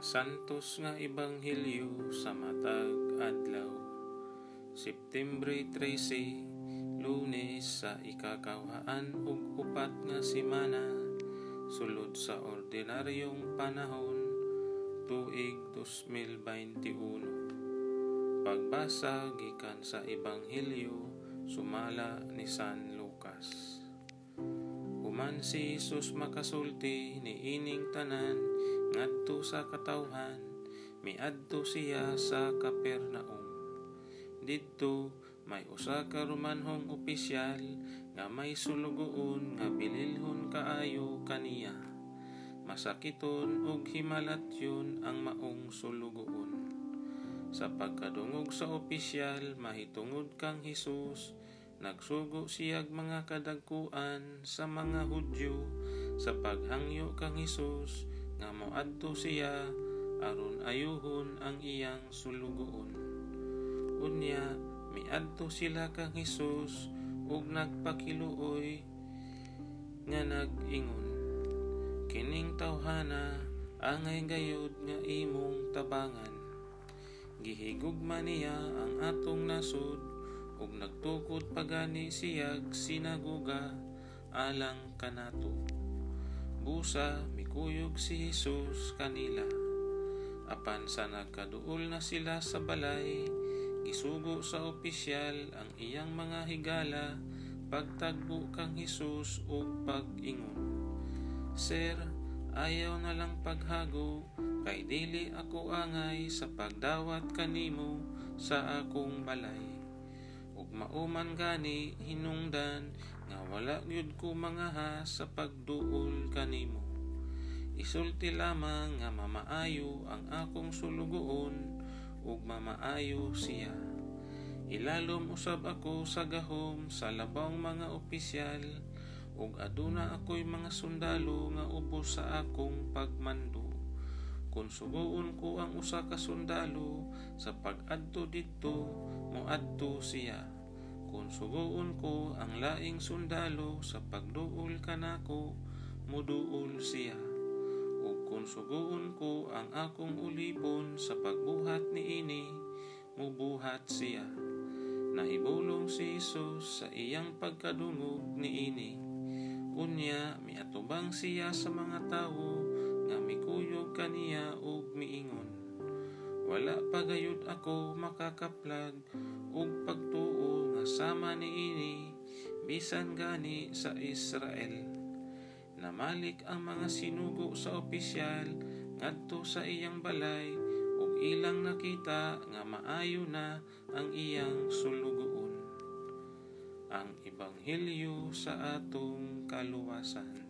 Santos nga Ebanghelyo sa matag adlaw. Septembre 13, Lunes sa ikakawhaan ug upat nga semana sulod sa ordinaryong panahon tuig 2021. Pagbasa gikan sa Ebanghelyo sumala ni San Lucas. Human si Jesus makasulti ni ining tanan ngadto sa katawhan miadto siya sa Kapernaum. Didto may usa ka Romanhong opisyal nga may sulugoon nga bililhon kaayo kaniya. Masakiton ug himalatyon ang maong sulugoon. Sa pagkadungog sa opisyal mahitungod kang Hesus Nagsugo siyag mga kadagkuan sa mga Hudyo sa paghangyo kang Hesus nga moadto siya aron ayuhon ang iyang sulugoon. Unya miadto sila kang Hesus ug nagpakiluoy nga nag-ingon. Kining tawhana angay gayud nga imong tabangan. Gihigugma niya ang atong nasud ug nagtukod pagani siyag sinaguga alang kanato. Busa mikuyog si Jesus kanila. Apan sa nagkaduol na sila sa balay, gisugo sa opisyal ang iyang mga higala pagtagbo kang Jesus ug pag-ingon. Sir, ayaw na lang paghago kay dili ako angay sa pagdawat kanimo sa akong balay ug mauman gani hinungdan wala gyud ko mga ha sa pagduol kanimo isulti lamang nga mamaayo ang akong sulugoon ug mamaayo siya. Ilalom usab ako sa gahom sa labang mga opisyal ug aduna ako'y mga sundalo nga ubos sa akong pagmando. Kung sugoon ko ang usa ka sundalo sa pag-adto didto moadto siya kung sugoon ko ang laing sundalo sa pagduol kanako muduol siya. Ug kung sugoon ko ang akong ulibon sa pagbuhat niini mubuhat siya. Nahibulong si Jesus sa iyang pagkadungog niini unya miatubang siya sa mga tawo nga mikuyog kaniya ug miingon. Wala pagayud ako makakaplag ug pagtuo nga sama niini bisan gani sa Israel. Namalik ang mga sinugo sa opisyal ngadto sa iyang balay ug ilang nakita nga maayo na ang iyang sulugoon. Ang ebanghelyo sa atong kaluwasan